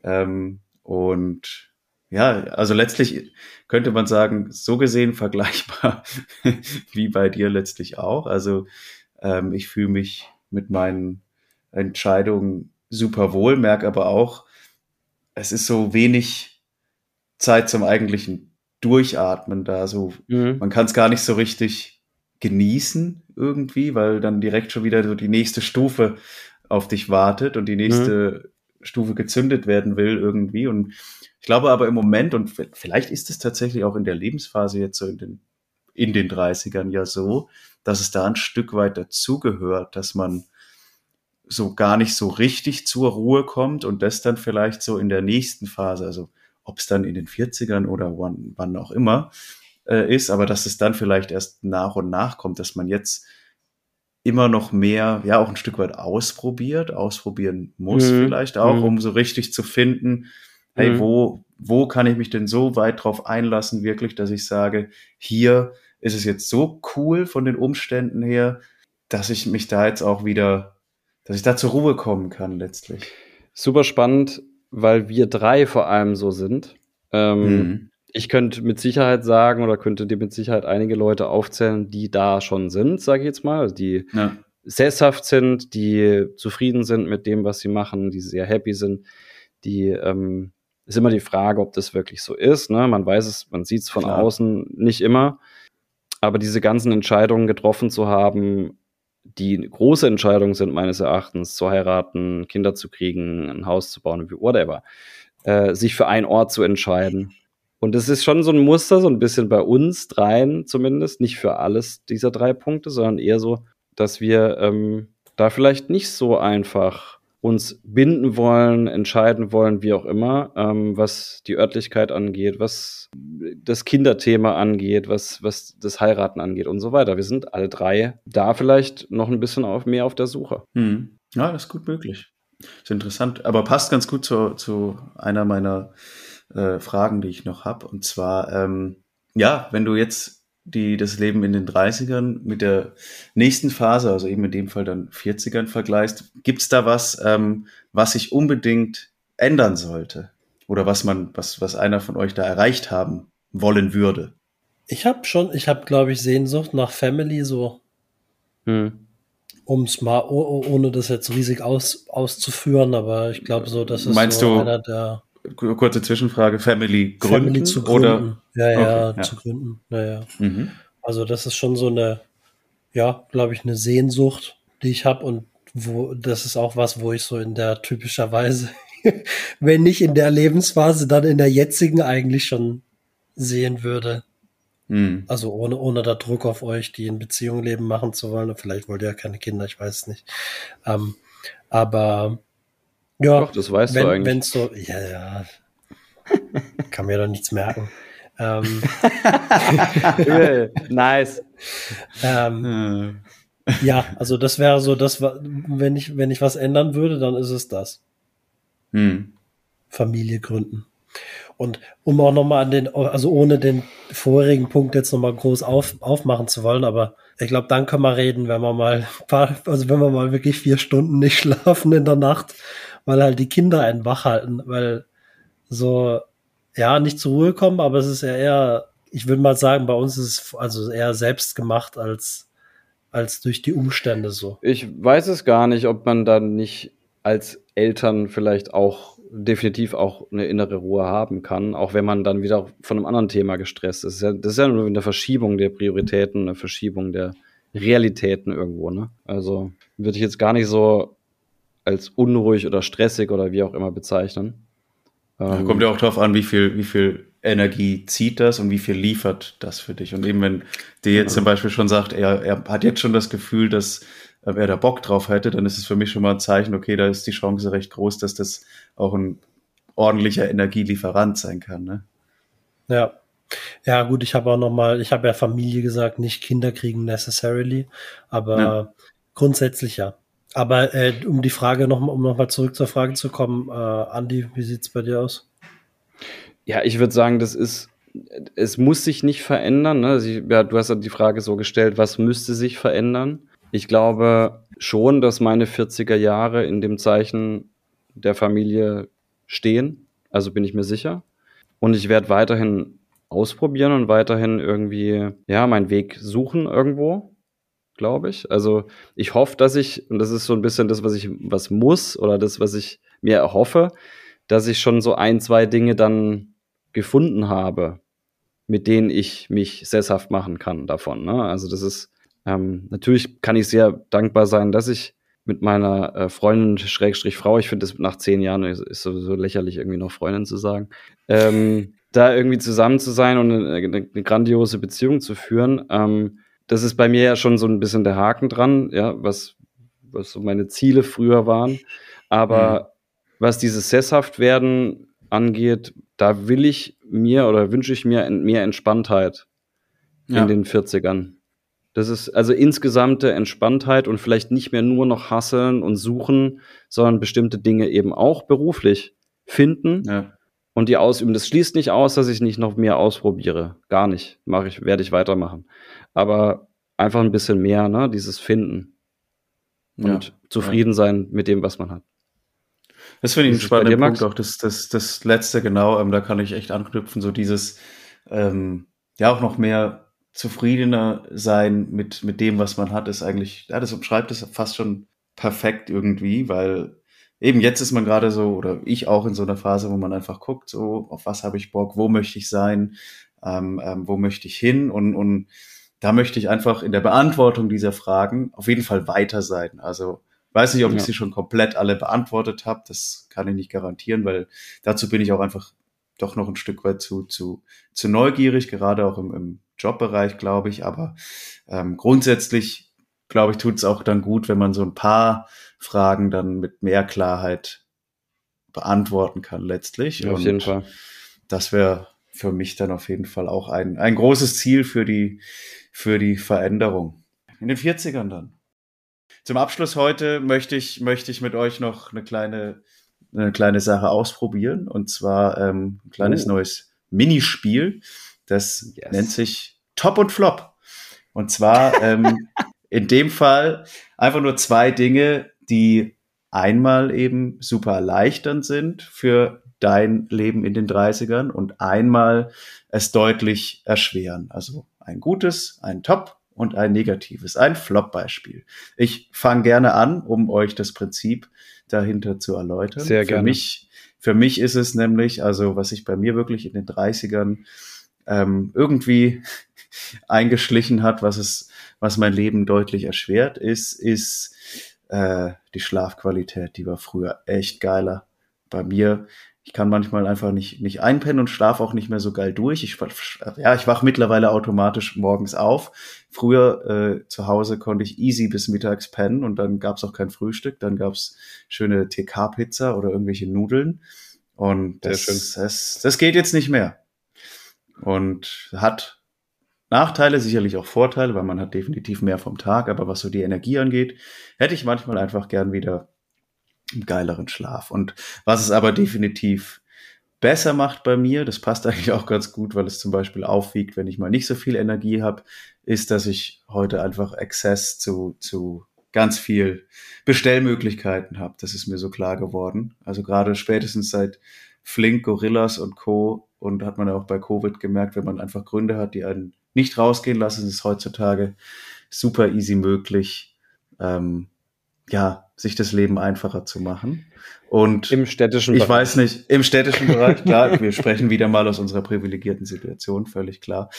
Ähm, und ja, also letztlich könnte man sagen, so gesehen vergleichbar <laughs> wie bei dir letztlich auch. Also ähm, ich fühle mich mit meinen Entscheidungen super wohl, merke aber auch, es ist so wenig Zeit zum eigentlichen Durchatmen da. So, Mhm. man kann es gar nicht so richtig genießen irgendwie, weil dann direkt schon wieder so die nächste Stufe auf dich wartet und die nächste Stufe gezündet werden will irgendwie. Und ich glaube aber im Moment, und vielleicht ist es tatsächlich auch in der Lebensphase jetzt so in den, in den 30ern ja so, dass es da ein Stück weit dazugehört, dass man so gar nicht so richtig zur Ruhe kommt und das dann vielleicht so in der nächsten Phase, also ob es dann in den 40ern oder wann, wann auch immer äh, ist, aber dass es dann vielleicht erst nach und nach kommt, dass man jetzt immer noch mehr, ja, auch ein Stück weit ausprobiert, ausprobieren muss Mhm. vielleicht auch, Mhm. um so richtig zu finden, hey, Mhm. wo, wo kann ich mich denn so weit drauf einlassen, wirklich, dass ich sage, hier ist es jetzt so cool von den Umständen her, dass ich mich da jetzt auch wieder, dass ich da zur Ruhe kommen kann letztlich. Super spannend, weil wir drei vor allem so sind. Ähm, Mhm. Ich könnte mit Sicherheit sagen oder könnte dir mit Sicherheit einige Leute aufzählen, die da schon sind, sage ich jetzt mal, also die Ja. sesshaft sind, die zufrieden sind mit dem, was sie machen, die sehr happy sind. Die ähm, ist immer die Frage, ob das wirklich so ist. Ne? Man weiß es, man sieht es von Klar. außen nicht immer. Aber diese ganzen Entscheidungen getroffen zu haben, die große Entscheidungen sind meines Erachtens, zu heiraten, Kinder zu kriegen, ein Haus zu bauen, whatever, äh, sich für einen Ort zu entscheiden. Und das ist schon so ein Muster, so ein bisschen bei uns dreien zumindest, nicht für alles dieser drei Punkte, sondern eher so, dass wir ähm, da vielleicht nicht so einfach uns binden wollen, entscheiden wollen, wie auch immer, ähm, was die Örtlichkeit angeht, was das Kinderthema angeht, was, was das Heiraten angeht und so weiter. Wir sind alle drei da vielleicht noch ein bisschen auf, mehr auf der Suche. Mhm. Ja, das ist gut möglich. Ist interessant, aber passt ganz gut zu, zu einer meiner äh, Fragen, die ich noch habe. Und zwar, ähm, ja, wenn du jetzt die, das Leben in den 30ern mit der nächsten Phase, also eben in dem Fall dann 40ern vergleichst, gibt's da was, ähm, was sich unbedingt ändern sollte? Oder was man, was, was einer von euch da erreicht haben wollen würde? Ich habe schon, ich habe, glaube ich, Sehnsucht nach Family, so, Hm. um es mal, oh, oh, ohne das jetzt riesig aus, auszuführen, aber ich glaube so, das ist Meinst so du einer der Kurze Zwischenfrage, Family gründen? Family zu Oder? gründen. Ja, ja, Okay, ja. zu gründen. Ja, ja. Mhm. Also das ist schon so eine, ja, glaube ich, eine Sehnsucht, die ich habe und wo das ist auch was, wo ich so in der typischerweise, <laughs> wenn nicht in der Lebensphase, dann in der jetzigen eigentlich schon sehen würde. Mhm. Also ohne, ohne da Druck auf euch, die in Beziehung leben, machen zu wollen. Und Vielleicht wollt ihr ja keine Kinder, ich weiß es nicht. Ähm, aber ja, Doch, das weißt du wenn eigentlich. wenn's so, ja, ja, <laughs> kann mir doch nichts merken. Ähm, <laughs> nice. ähm, Äh, ja, also das wäre so, das wenn ich, wenn ich was ändern würde, dann ist es das. Mhm. Familie gründen. Und um auch nochmal an den, also ohne den vorigen Punkt jetzt nochmal groß auf, aufmachen zu wollen, aber ich glaube, dann können wir reden, wenn wir mal, paar- also wenn wir mal wirklich vier Stunden nicht schlafen in der Nacht, weil halt die Kinder einen wach halten, weil so, ja, nicht zur Ruhe kommen, aber es ist ja eher, ich würde mal sagen, bei uns ist es also eher selbst gemacht als, als durch die Umstände so. Ich weiß es gar nicht, ob man dann nicht als Eltern vielleicht auch definitiv auch eine innere Ruhe haben kann, auch wenn man dann wieder von einem anderen Thema gestresst ist. Das ist ja, nur eine Verschiebung der Prioritäten, eine Verschiebung der Realitäten irgendwo. Ne? Also würde ich jetzt gar nicht so als unruhig oder stressig oder wie auch immer bezeichnen. Ja, Ähm, kommt ja auch drauf an, wie viel, wie viel Energie zieht das und wie viel liefert das für dich. Und eben, wenn dir jetzt zum Beispiel schon sagt, er, er hat jetzt schon das Gefühl, dass äh, er da Bock drauf hätte, dann ist es für mich schon mal ein Zeichen, okay, da ist die Chance recht groß, dass das auch ein ordentlicher Energielieferant sein kann. Ne? Ja. Ja, gut, ich habe auch noch mal, ich habe ja Familie gesagt, nicht Kinder kriegen necessarily, aber Ja. grundsätzlich ja. Aber äh, um die Frage noch mal, um noch mal zurück zur Frage zu kommen, äh, Andi, wie sieht's bei dir aus? Ja, ich würde sagen, das ist, es muss sich nicht verändern. Ne? Ich, ja, du hast die Frage so gestellt, was müsste sich verändern? Ich glaube schon, dass meine 40er Jahre in dem Zeichen der Familie stehen. Also bin ich mir sicher. Und ich werde weiterhin ausprobieren und weiterhin irgendwie, ja, meinen Weg suchen irgendwo, glaube ich. Also ich hoffe, dass ich, und das ist so ein bisschen das, was ich, was muss oder das, was ich mir erhoffe, dass ich schon so ein, zwei Dinge dann gefunden habe, mit denen ich mich sesshaft machen kann davon. Ne? Also das ist, ähm, natürlich kann ich sehr dankbar sein, dass ich mit meiner äh, Freundin, Schrägstrich Frau, ich finde es nach zehn Jahren ist, sowieso lächerlich, irgendwie noch Freundin zu sagen, ähm, da irgendwie zusammen zu sein und eine, eine grandiose Beziehung zu führen. Ähm, das ist bei mir ja schon so ein bisschen der Haken dran, ja, was, was so meine Ziele früher waren. Aber mhm. was dieses Sesshaftwerden angeht, da will ich mir oder wünsche ich mir mehr Entspanntheit ja. in den 40ern. Das ist also insgesamte Entspanntheit und vielleicht nicht mehr nur noch hasseln und suchen, sondern bestimmte Dinge eben auch beruflich finden ja. Und die ausüben. Das schließt nicht aus, dass ich nicht noch mehr ausprobiere. Gar nicht. Mache ich, werde ich weitermachen. Aber einfach ein bisschen mehr, ne, dieses Finden und ja. zufrieden sein mit dem, was man hat. Das finde ich einen spannenden Punkt, auch das, das, das letzte genau, ähm, da kann ich echt anknüpfen, so dieses, ähm, ja, auch noch mehr zufriedener sein mit, mit dem, was man hat, ist eigentlich, ja, das umschreibt es fast schon perfekt irgendwie, weil eben jetzt ist man gerade so, oder ich auch in so einer Phase, wo man einfach guckt, so, auf was habe ich Bock, wo möchte ich sein, ähm, ähm, wo möchte ich hin und, und da möchte ich einfach in der Beantwortung dieser Fragen auf jeden Fall weiter sein. Also weiß nicht, ob ja. ich sie schon komplett alle beantwortet habe, das kann ich nicht garantieren, weil dazu bin ich auch einfach doch noch ein Stück weit zu, zu, zu neugierig, gerade auch im, im Jobbereich, glaube ich. Aber ähm, grundsätzlich, glaube ich, tut es auch dann gut, wenn man so ein paar Fragen dann mit mehr Klarheit beantworten kann letztlich. Ja, auf jeden Fall. Das wäre für mich dann auf jeden Fall auch ein, ein großes Ziel für die, für die Veränderung. In den 40ern dann. Zum Abschluss heute möchte ich, möchte ich mit euch noch eine kleine eine kleine Sache ausprobieren und zwar ähm, ein kleines oh. neues Minispiel. Das yes. nennt sich Top und Flop. Und zwar ähm, <laughs> in dem Fall einfach nur zwei Dinge, die einmal eben super erleichternd sind für dein Leben in den 30ern und einmal es deutlich erschweren. Also ein gutes, ein Top und ein negatives, ein Flop-Beispiel. Ich fange gerne an, um euch das Prinzip dahinter zu erläutern. Sehr gerne. Für mich, für mich ist es nämlich, also was sich bei mir wirklich in den 30ern ähm, irgendwie <laughs> eingeschlichen hat, was es, was mein Leben deutlich erschwert ist, ist äh, die Schlafqualität. Die war früher echt geiler. Bei mir ich kann manchmal einfach nicht, nicht einpennen und schlafe auch nicht mehr so geil durch. Ich, ja, ich wach mittlerweile automatisch morgens auf. Früher äh, zu Hause konnte ich easy bis mittags pennen und dann gab's auch kein Frühstück. Dann gab's schöne TK-Pizza oder irgendwelche Nudeln. Und das, das, das geht jetzt nicht mehr. Und hat Nachteile, sicherlich auch Vorteile, weil man hat definitiv mehr vom Tag. Aber was so die Energie angeht, hätte ich manchmal einfach gern wieder einen geileren Schlaf. Und was es aber definitiv besser macht bei mir, das passt <laughs> eigentlich auch ganz gut, weil es zum Beispiel aufwiegt, wenn ich mal nicht so viel Energie habe, ist, dass ich heute einfach Access zu, zu ganz viel Bestellmöglichkeiten habe. Das ist mir so klar geworden. Also gerade spätestens seit Flink, Gorillas und Co. Und hat man ja auch bei Covid gemerkt, wenn man einfach Gründe hat, die einen nicht rausgehen lassen, ist heutzutage super easy möglich, ähm, ja, sich das Leben einfacher zu machen. Und im städtischen ich Bereich. weiß nicht, im städtischen Bereich, klar, <laughs> wir sprechen wieder mal aus unserer privilegierten Situation, völlig klar.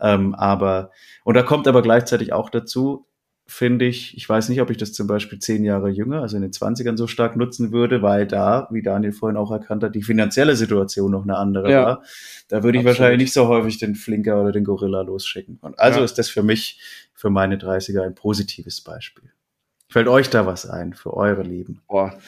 Ähm, aber, und da kommt aber gleichzeitig auch dazu, finde ich, ich weiß nicht, ob ich das zum Beispiel zehn Jahre jünger, also in den Zwanzigern so stark nutzen würde, weil da, wie Daniel vorhin auch erkannt hat, die finanzielle Situation noch eine andere ja, war. Da würde ich absolut. wahrscheinlich nicht so häufig den Flinker oder den Gorilla losschicken. Und also ja. ist das für mich, für meine 30er ein positives Beispiel. Fällt euch da was ein für eure Leben? Boah.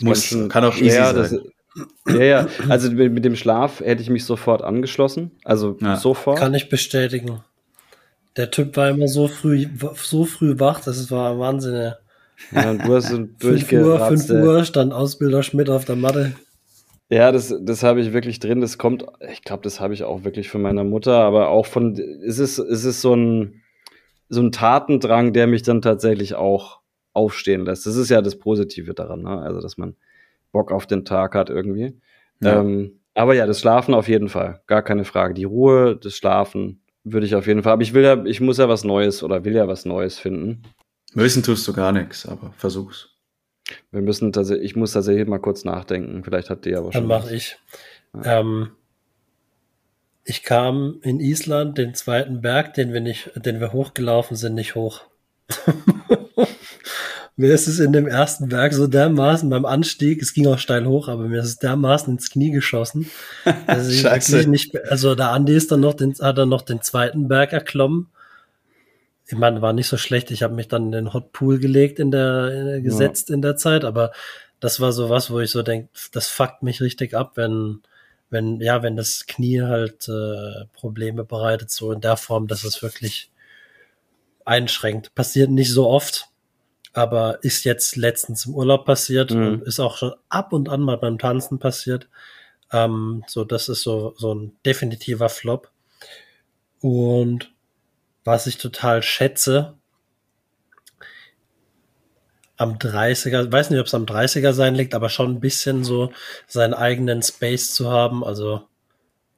Muss, kann auch schwer, easy sein. Das, ja, ja. Also mit, mit, dem Schlaf hätte ich mich sofort angeschlossen. Also ja. sofort. Kann ich bestätigen. Der Typ war immer so früh, so früh wach, das war Wahnsinn. Ja, du hast so <laughs> 5 Uhr, 5 Uhr stand Ausbilder Schmidt auf der Matte. Ja, das, das habe ich wirklich drin. Das kommt, ich glaube, das habe ich auch wirklich von meiner Mutter, aber auch von, es ist, es ist so ein, so ein Tatendrang, der mich dann tatsächlich auch aufstehen lässt. Das ist ja das Positive daran, ne? also dass man Bock auf den Tag hat irgendwie. Ja. Ähm, Aber ja, das Schlafen auf jeden Fall. Gar keine Frage. Die Ruhe, das Schlafen würde ich auf jeden Fall. Aber ich will ja, ich muss ja was Neues oder will ja was Neues finden. Müssen tust du gar nichts, aber versuch's. Wir müssen tatsächlich, ich muss tatsächlich mal kurz nachdenken. Vielleicht hat die aber schon. Dann mache ich. Ähm, ich kam in Island den zweiten Berg, den wir nicht, den wir hochgelaufen sind, nicht hoch. <laughs> mir ist es in dem ersten Berg so dermaßen beim Anstieg, es ging auch steil hoch, aber mir ist es dermaßen ins Knie geschossen. <laughs> Also, wirklich nicht, also der Andi ist dann noch den, hat dann noch den zweiten Berg erklommen. Ich meine, war nicht so schlecht. Ich habe mich dann in den Hot Pool gelegt in der, in der gesetzt ja. in der Zeit, aber das war so was, wo ich so denke, das fuckt mich richtig ab, wenn wenn ja, wenn das Knie halt äh, Probleme bereitet, so in der Form, dass es wirklich einschränkt. Passiert nicht so oft, aber ist jetzt letztens im Urlaub passiert mhm. und ist auch schon ab und an mal beim Tanzen passiert. Ähm, so, das ist so, so ein definitiver Flop. Und was ich total schätze, am 30er, weiß nicht, ob es am 30er sein liegt, aber schon ein bisschen so seinen eigenen Space zu haben, also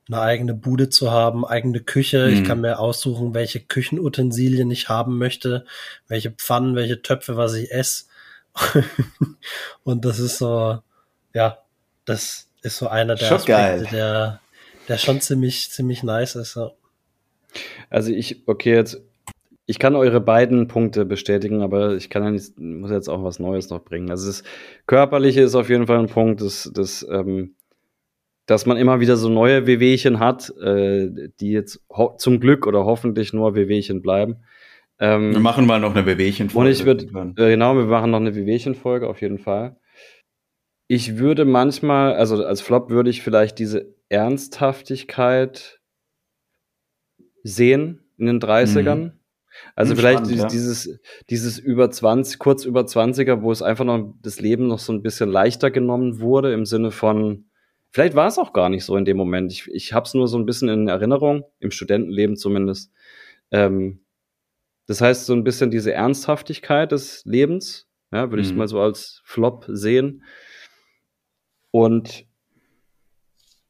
eine eigene Bude zu haben, eigene Küche. Mhm. Ich kann mir aussuchen, welche Küchenutensilien ich haben möchte, welche Pfannen, welche Töpfe, was ich esse. <laughs> und das ist so, ja, das ist so einer der schon Aspekte, geil. der, der schon ziemlich, ziemlich nice ist. Ja. Also ich, okay, jetzt, ich kann eure beiden Punkte bestätigen, aber ich kann ja nicht, muss jetzt auch was Neues noch bringen. Also das Körperliche ist auf jeden Fall ein Punkt, das, das, ähm, dass man immer wieder so neue Wehwehchen hat, äh, die jetzt zum Glück oder hoffentlich nur Wehwehchen bleiben. Ähm, wir machen mal noch eine Wehwehchen-Folge. Und ich würde, äh, genau, wir machen noch eine Wehwehchen-Folge auf jeden Fall. Ich würde manchmal, also als Flop würde ich vielleicht diese Ernsthaftigkeit sehen in den 30ern. Mhm. Also hm, vielleicht spannend, dieses, ja. dieses über 20, kurz über 20er, wo es einfach noch das Leben noch so ein bisschen leichter genommen wurde, im Sinne von, Vielleicht war es auch gar nicht so in dem Moment. Ich, ich habe es nur so ein bisschen in Erinnerung, im Studentenleben zumindest. Ähm, das heißt, so ein bisschen diese Ernsthaftigkeit des Lebens, ja, würde mhm. ich mal so als Flop sehen. Und,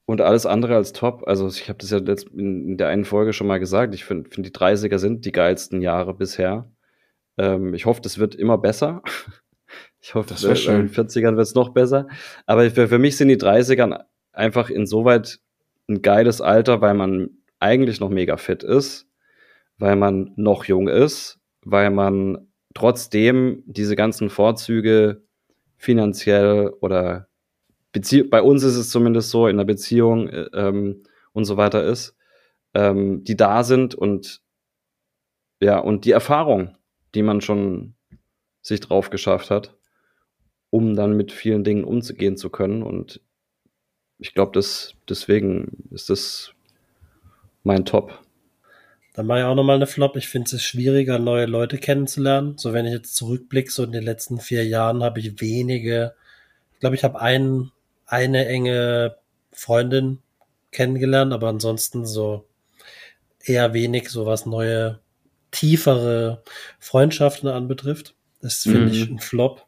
und alles andere als top. Also ich habe das ja letzt, in, in, der einen Folge schon mal gesagt. Ich finde, find die 30er sind die geilsten Jahre bisher. Ähm, ich hoffe, das wird immer besser. <laughs> Ich hoffe, das schön. in den 40ern wird es noch besser. Aber für, für mich sind die 30ern einfach insoweit ein geiles Alter, weil man eigentlich noch mega fit ist, weil man noch jung ist, weil man trotzdem diese ganzen Vorzüge finanziell oder Bezie bei uns ist es zumindest so, in der Beziehung äh, ähm, und so weiter ist, ähm, die da sind und ja, und die Erfahrung, die man schon sich drauf geschafft hat um dann mit vielen Dingen umzugehen zu können. Und ich glaube, das, deswegen ist das mein Top. Dann mache ich auch nochmal eine Flop. Ich finde es schwieriger, neue Leute kennenzulernen. So, wenn ich jetzt zurückblicke, so in den letzten vier Jahren habe ich wenige, ich glaube, ich habe ein, eine enge Freundin kennengelernt, aber ansonsten so eher wenig, so was neue, tiefere Freundschaften anbetrifft. Das finde mhm. ich ein Flop.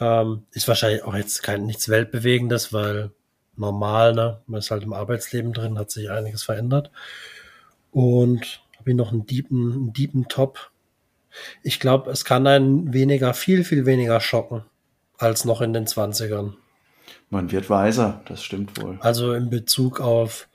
Ähm, ist wahrscheinlich auch jetzt kein nichts Weltbewegendes, weil normal, ne? Man ist halt im Arbeitsleben drin, hat sich einiges verändert. Und habe ich noch einen deepen, einen deepen Top. Ich glaube, es kann einen weniger, viel, viel weniger schocken als noch in den 20ern. Man wird weiser, das stimmt wohl. Also in Bezug auf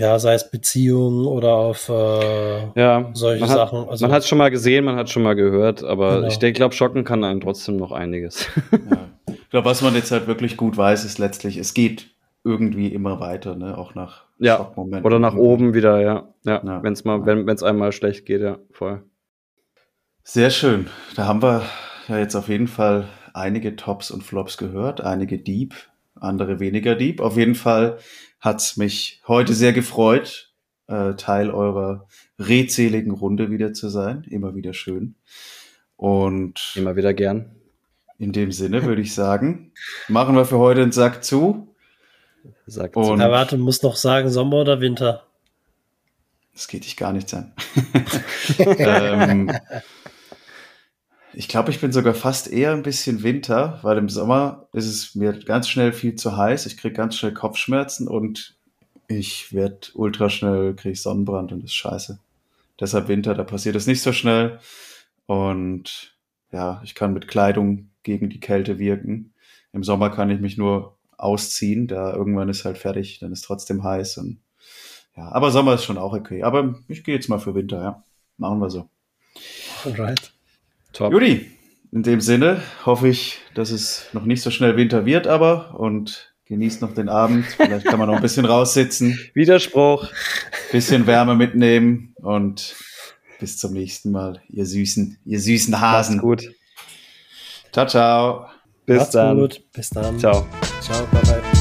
ja, sei es Beziehungen oder auf äh, ja, solche man hat, Sachen. Also, man hat es schon mal gesehen, man hat schon mal gehört, aber genau. ich denke, glaube, schocken kann einem trotzdem noch einiges. <laughs> ja. Ich glaube, was man jetzt halt wirklich gut weiß, ist letztlich, es geht irgendwie immer weiter, ne? Auch nach ja. Schockmomenten. Oder nach oben wieder, ja. Ja, ja. wenn es mal, wenn es einmal schlecht geht, ja, voll. Sehr schön. Da haben wir ja jetzt auf jeden Fall einige Tops und Flops gehört, einige Deep, andere weniger Deep. Auf jeden Fall hat's mich heute sehr gefreut, äh, Teil eurer redseligen Runde wieder zu sein. Immer wieder schön. Und immer wieder gern. In dem Sinne würde ich sagen, machen wir für heute den Sack zu. Sack zu. Na, warte, muss noch sagen, Sommer oder Winter? Das geht dich gar nichts an. <laughs> <laughs> ähm, Ich glaube, ich bin sogar fast eher ein bisschen Winter, weil im Sommer ist es mir ganz schnell viel zu heiß. Ich kriege ganz schnell Kopfschmerzen und ich werde ultra schnell, kriege Sonnenbrand und das ist scheiße. Deshalb Winter, da passiert es nicht so schnell. Und ja, ich kann mit Kleidung gegen die Kälte wirken. Im Sommer kann ich mich nur ausziehen, da irgendwann ist halt fertig, dann ist trotzdem heiß und ja, aber Sommer ist schon auch okay. Aber ich gehe jetzt mal für Winter, ja. Machen wir so. Alright. Top. Judy, in dem Sinne hoffe ich, dass es noch nicht so schnell Winter wird, aber und genießt noch den Abend. Vielleicht kann man noch ein bisschen raussitzen, <laughs> Widerspruch. bisschen Wärme mitnehmen und bis zum nächsten Mal, ihr süßen, ihr süßen Macht's Hasen. gut. Ciao, ciao. Bis Macht's dann. gut. Bis dann. Ciao. Ciao. Bye bye.